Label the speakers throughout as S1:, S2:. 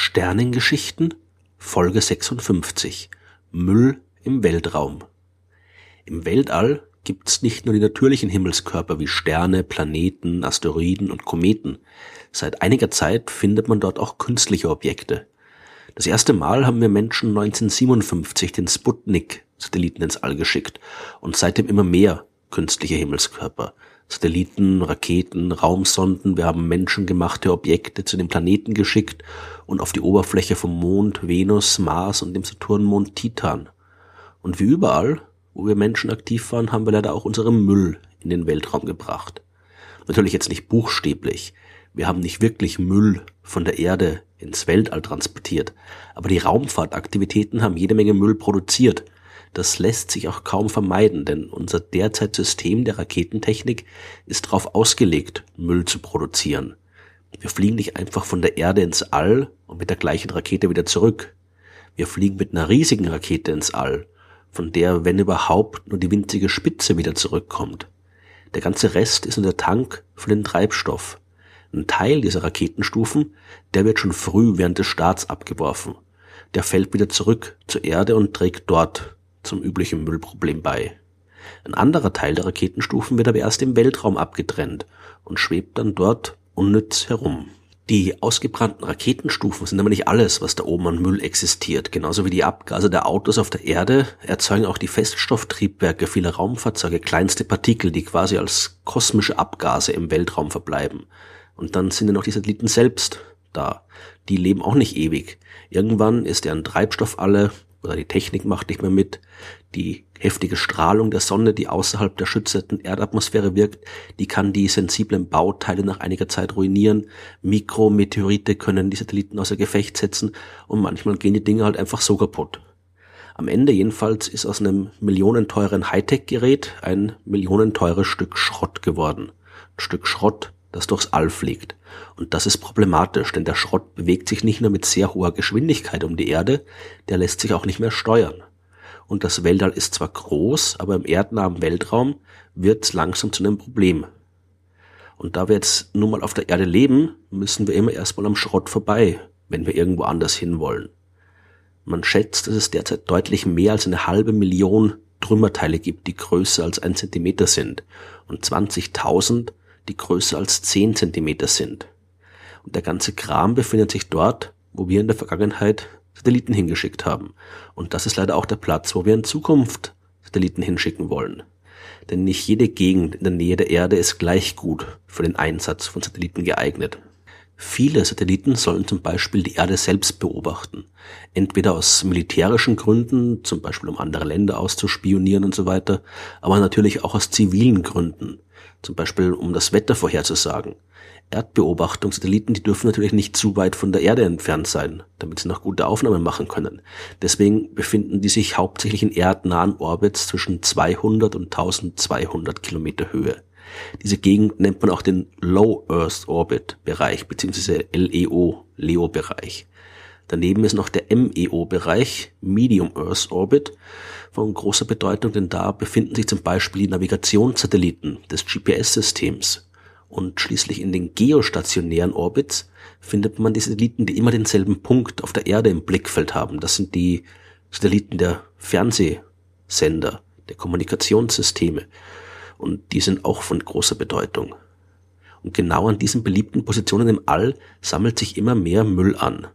S1: Sternengeschichten Folge 56 Müll im Weltraum Im Weltall gibt's nicht nur die natürlichen Himmelskörper wie Sterne, Planeten, Asteroiden und Kometen. Seit einiger Zeit findet man dort auch künstliche Objekte. Das erste Mal haben wir Menschen 1957 den Sputnik-Satelliten ins All geschickt und seitdem immer mehr künstliche Himmelskörper. Satelliten, Raketen, Raumsonden, wir haben menschengemachte Objekte zu den Planeten geschickt und auf die Oberfläche vom Mond, Venus, Mars und dem Saturnmond Titan. Und wie überall, wo wir Menschen aktiv waren, haben wir leider auch unseren Müll in den Weltraum gebracht. Natürlich jetzt nicht buchstäblich. Wir haben nicht wirklich Müll von der Erde ins Weltall transportiert, aber die Raumfahrtaktivitäten haben jede Menge Müll produziert – das lässt sich auch kaum vermeiden, denn unser derzeit System der Raketentechnik ist darauf ausgelegt, Müll zu produzieren. Wir fliegen nicht einfach von der Erde ins All und mit der gleichen Rakete wieder zurück. Wir fliegen mit einer riesigen Rakete ins All, von der, wenn überhaupt, nur die winzige Spitze wieder zurückkommt. Der ganze Rest ist in der Tank für den Treibstoff. Ein Teil dieser Raketenstufen, der wird schon früh während des Starts abgeworfen. Der fällt wieder zurück zur Erde und trägt dort zum üblichen Müllproblem bei. Ein anderer Teil der Raketenstufen wird aber erst im Weltraum abgetrennt und schwebt dann dort unnütz herum. Die ausgebrannten Raketenstufen sind aber nicht alles, was da oben an Müll existiert. Genauso wie die Abgase der Autos auf der Erde erzeugen auch die Feststofftriebwerke vieler Raumfahrzeuge kleinste Partikel, die quasi als kosmische Abgase im Weltraum verbleiben. Und dann sind ja noch die Satelliten selbst da. Die leben auch nicht ewig. Irgendwann ist deren Treibstoff alle, oder die Technik macht nicht mehr mit. Die heftige Strahlung der Sonne, die außerhalb der schützenden Erdatmosphäre wirkt, die kann die sensiblen Bauteile nach einiger Zeit ruinieren. Mikrometeorite können die Satelliten außer Gefecht setzen und manchmal gehen die Dinge halt einfach so kaputt. Am Ende jedenfalls ist aus einem millionenteuren Hightech-Gerät ein millionenteures Stück Schrott geworden. Ein Stück Schrott, das durchs All fliegt. Und das ist problematisch, denn der Schrott bewegt sich nicht nur mit sehr hoher Geschwindigkeit um die Erde, der lässt sich auch nicht mehr steuern. Und das Weltall ist zwar groß, aber im erdnahen Weltraum wird es langsam zu einem Problem. Und da wir jetzt nun mal auf der Erde leben, müssen wir immer erstmal am Schrott vorbei, wenn wir irgendwo anders hinwollen. Man schätzt, dass es derzeit deutlich mehr als eine halbe Million Trümmerteile gibt, die größer als ein Zentimeter sind und 20.000 die größer als 10 Zentimeter sind. Und der ganze Kram befindet sich dort, wo wir in der Vergangenheit Satelliten hingeschickt haben. Und das ist leider auch der Platz, wo wir in Zukunft Satelliten hinschicken wollen. Denn nicht jede Gegend in der Nähe der Erde ist gleich gut für den Einsatz von Satelliten geeignet. Viele Satelliten sollen zum Beispiel die Erde selbst beobachten. Entweder aus militärischen Gründen, zum Beispiel um andere Länder auszuspionieren und so weiter, aber natürlich auch aus zivilen Gründen zum Beispiel um das Wetter vorherzusagen. Erdbeobachtungssatelliten, die dürfen natürlich nicht zu weit von der Erde entfernt sein, damit sie noch gute Aufnahmen machen können. Deswegen befinden die sich hauptsächlich in erdnahen Orbits zwischen 200 und 1200 Kilometer Höhe. Diese Gegend nennt man auch den Low Earth Orbit Bereich beziehungsweise LEO, LEO Bereich. Daneben ist noch der MEO-Bereich, Medium Earth Orbit, von großer Bedeutung, denn da befinden sich zum Beispiel die Navigationssatelliten des GPS-Systems. Und schließlich in den geostationären Orbits findet man die Satelliten, die immer denselben Punkt auf der Erde im Blickfeld haben. Das sind die Satelliten der Fernsehsender, der Kommunikationssysteme. Und die sind auch von großer Bedeutung. Und genau an diesen beliebten Positionen im All sammelt sich immer mehr Müll an.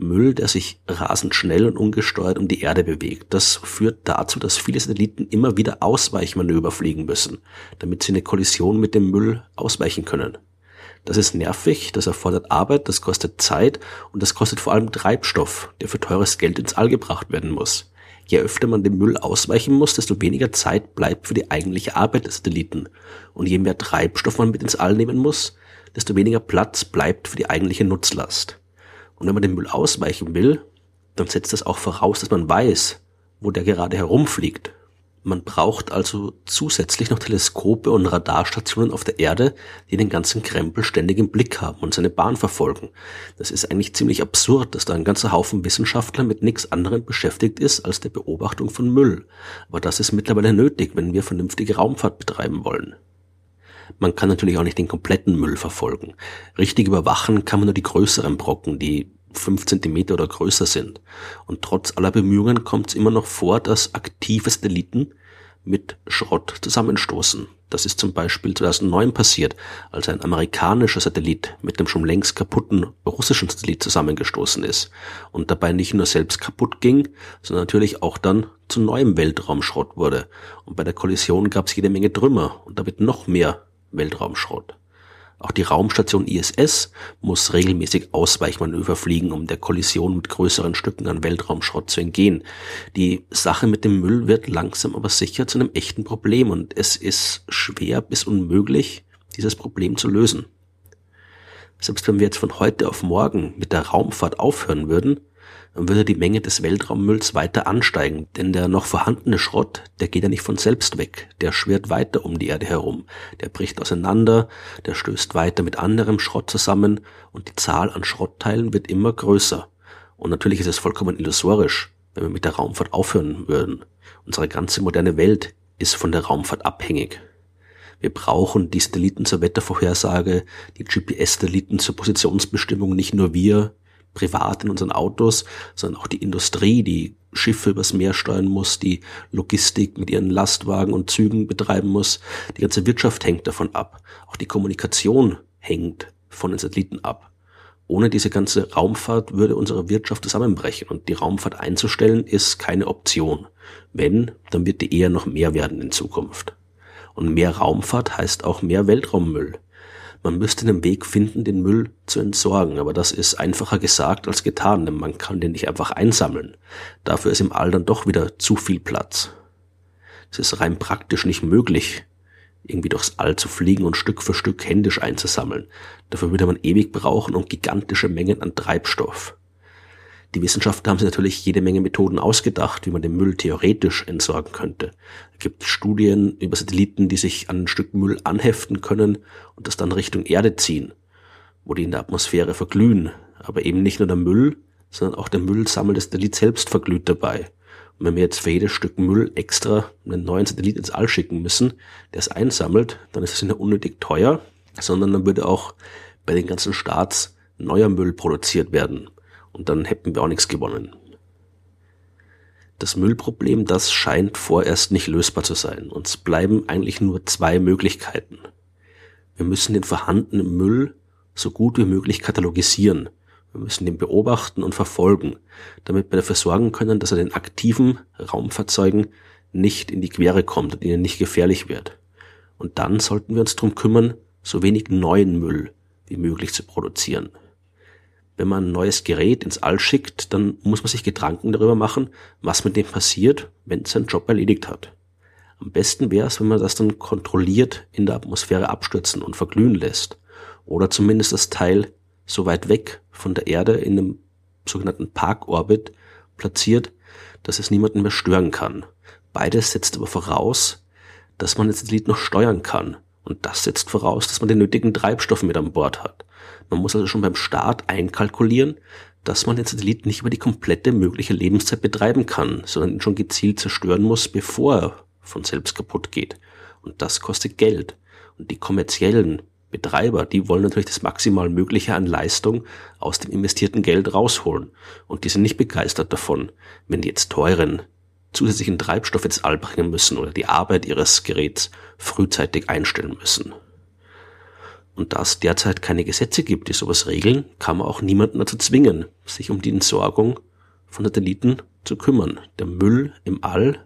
S1: Müll, der sich rasend schnell und ungesteuert um die Erde bewegt. Das führt dazu, dass viele Satelliten immer wieder Ausweichmanöver fliegen müssen, damit sie eine Kollision mit dem Müll ausweichen können. Das ist nervig, das erfordert Arbeit, das kostet Zeit und das kostet vor allem Treibstoff, der für teures Geld ins All gebracht werden muss. Je öfter man dem Müll ausweichen muss, desto weniger Zeit bleibt für die eigentliche Arbeit des Satelliten. Und je mehr Treibstoff man mit ins All nehmen muss, desto weniger Platz bleibt für die eigentliche Nutzlast. Und wenn man dem Müll ausweichen will, dann setzt das auch voraus, dass man weiß, wo der gerade herumfliegt. Man braucht also zusätzlich noch Teleskope und Radarstationen auf der Erde, die den ganzen Krempel ständig im Blick haben und seine Bahn verfolgen. Das ist eigentlich ziemlich absurd, dass da ein ganzer Haufen Wissenschaftler mit nichts anderem beschäftigt ist als der Beobachtung von Müll. Aber das ist mittlerweile nötig, wenn wir vernünftige Raumfahrt betreiben wollen. Man kann natürlich auch nicht den kompletten Müll verfolgen. Richtig überwachen kann man nur die größeren Brocken, die fünf Zentimeter oder größer sind. Und trotz aller Bemühungen kommt es immer noch vor, dass aktive Satelliten mit Schrott zusammenstoßen. Das ist zum Beispiel 2009 passiert, als ein amerikanischer Satellit mit dem schon längst kaputten russischen Satellit zusammengestoßen ist und dabei nicht nur selbst kaputt ging, sondern natürlich auch dann zu neuem Weltraumschrott wurde. Und bei der Kollision gab es jede Menge Trümmer und damit noch mehr Weltraumschrott. Auch die Raumstation ISS muss regelmäßig Ausweichmanöver fliegen, um der Kollision mit größeren Stücken an Weltraumschrott zu entgehen. Die Sache mit dem Müll wird langsam aber sicher zu einem echten Problem und es ist schwer bis unmöglich, dieses Problem zu lösen. Selbst wenn wir jetzt von heute auf morgen mit der Raumfahrt aufhören würden, dann würde die Menge des Weltraummülls weiter ansteigen, denn der noch vorhandene Schrott, der geht ja nicht von selbst weg, der schwirrt weiter um die Erde herum, der bricht auseinander, der stößt weiter mit anderem Schrott zusammen und die Zahl an Schrottteilen wird immer größer. Und natürlich ist es vollkommen illusorisch, wenn wir mit der Raumfahrt aufhören würden. Unsere ganze moderne Welt ist von der Raumfahrt abhängig. Wir brauchen die Satelliten zur Wettervorhersage, die GPS-Satelliten zur Positionsbestimmung, nicht nur wir, privat in unseren Autos, sondern auch die Industrie, die Schiffe übers Meer steuern muss, die Logistik mit ihren Lastwagen und Zügen betreiben muss. Die ganze Wirtschaft hängt davon ab. Auch die Kommunikation hängt von den Satelliten ab. Ohne diese ganze Raumfahrt würde unsere Wirtschaft zusammenbrechen und die Raumfahrt einzustellen ist keine Option. Wenn, dann wird die eher noch mehr werden in Zukunft. Und mehr Raumfahrt heißt auch mehr Weltraummüll. Man müsste einen Weg finden, den Müll zu entsorgen, aber das ist einfacher gesagt als getan, denn man kann den nicht einfach einsammeln. Dafür ist im All dann doch wieder zu viel Platz. Es ist rein praktisch nicht möglich, irgendwie durchs All zu fliegen und Stück für Stück händisch einzusammeln. Dafür würde man ewig brauchen und gigantische Mengen an Treibstoff. Die Wissenschaftler haben sich natürlich jede Menge Methoden ausgedacht, wie man den Müll theoretisch entsorgen könnte. Es gibt Studien über Satelliten, die sich an ein Stück Müll anheften können und das dann Richtung Erde ziehen, wo die in der Atmosphäre verglühen. Aber eben nicht nur der Müll, sondern auch der Müllsammel des Satellit selbst verglüht dabei. Und wenn wir jetzt für jedes Stück Müll extra einen neuen Satellit ins All schicken müssen, der es einsammelt, dann ist es nicht unnötig teuer, sondern dann würde auch bei den ganzen Starts neuer Müll produziert werden. Und dann hätten wir auch nichts gewonnen. Das Müllproblem, das scheint vorerst nicht lösbar zu sein. Uns bleiben eigentlich nur zwei Möglichkeiten. Wir müssen den vorhandenen Müll so gut wie möglich katalogisieren. Wir müssen den beobachten und verfolgen, damit wir dafür sorgen können, dass er den aktiven Raumfahrzeugen nicht in die Quere kommt und ihnen nicht gefährlich wird. Und dann sollten wir uns darum kümmern, so wenig neuen Müll wie möglich zu produzieren wenn man ein neues Gerät ins All schickt, dann muss man sich Gedanken darüber machen, was mit dem passiert, wenn es seinen Job erledigt hat. Am besten wäre es, wenn man das dann kontrolliert in der Atmosphäre abstürzen und verglühen lässt. Oder zumindest das Teil so weit weg von der Erde in einem sogenannten Parkorbit platziert, dass es niemanden mehr stören kann. Beides setzt aber voraus, dass man das Satellit noch steuern kann. Und das setzt voraus, dass man den nötigen Treibstoff mit an Bord hat. Man muss also schon beim Start einkalkulieren, dass man den Satellit nicht über die komplette mögliche Lebenszeit betreiben kann, sondern ihn schon gezielt zerstören muss, bevor er von selbst kaputt geht. Und das kostet Geld. Und die kommerziellen Betreiber, die wollen natürlich das maximal Mögliche an Leistung aus dem investierten Geld rausholen. Und die sind nicht begeistert davon, wenn die jetzt teuren zusätzlichen Treibstoff ins All bringen müssen oder die Arbeit ihres Geräts frühzeitig einstellen müssen. Und da es derzeit keine Gesetze gibt, die sowas regeln, kann man auch niemanden dazu zwingen, sich um die Entsorgung von Satelliten zu kümmern. Der Müll im All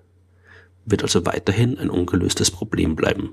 S1: wird also weiterhin ein ungelöstes Problem bleiben.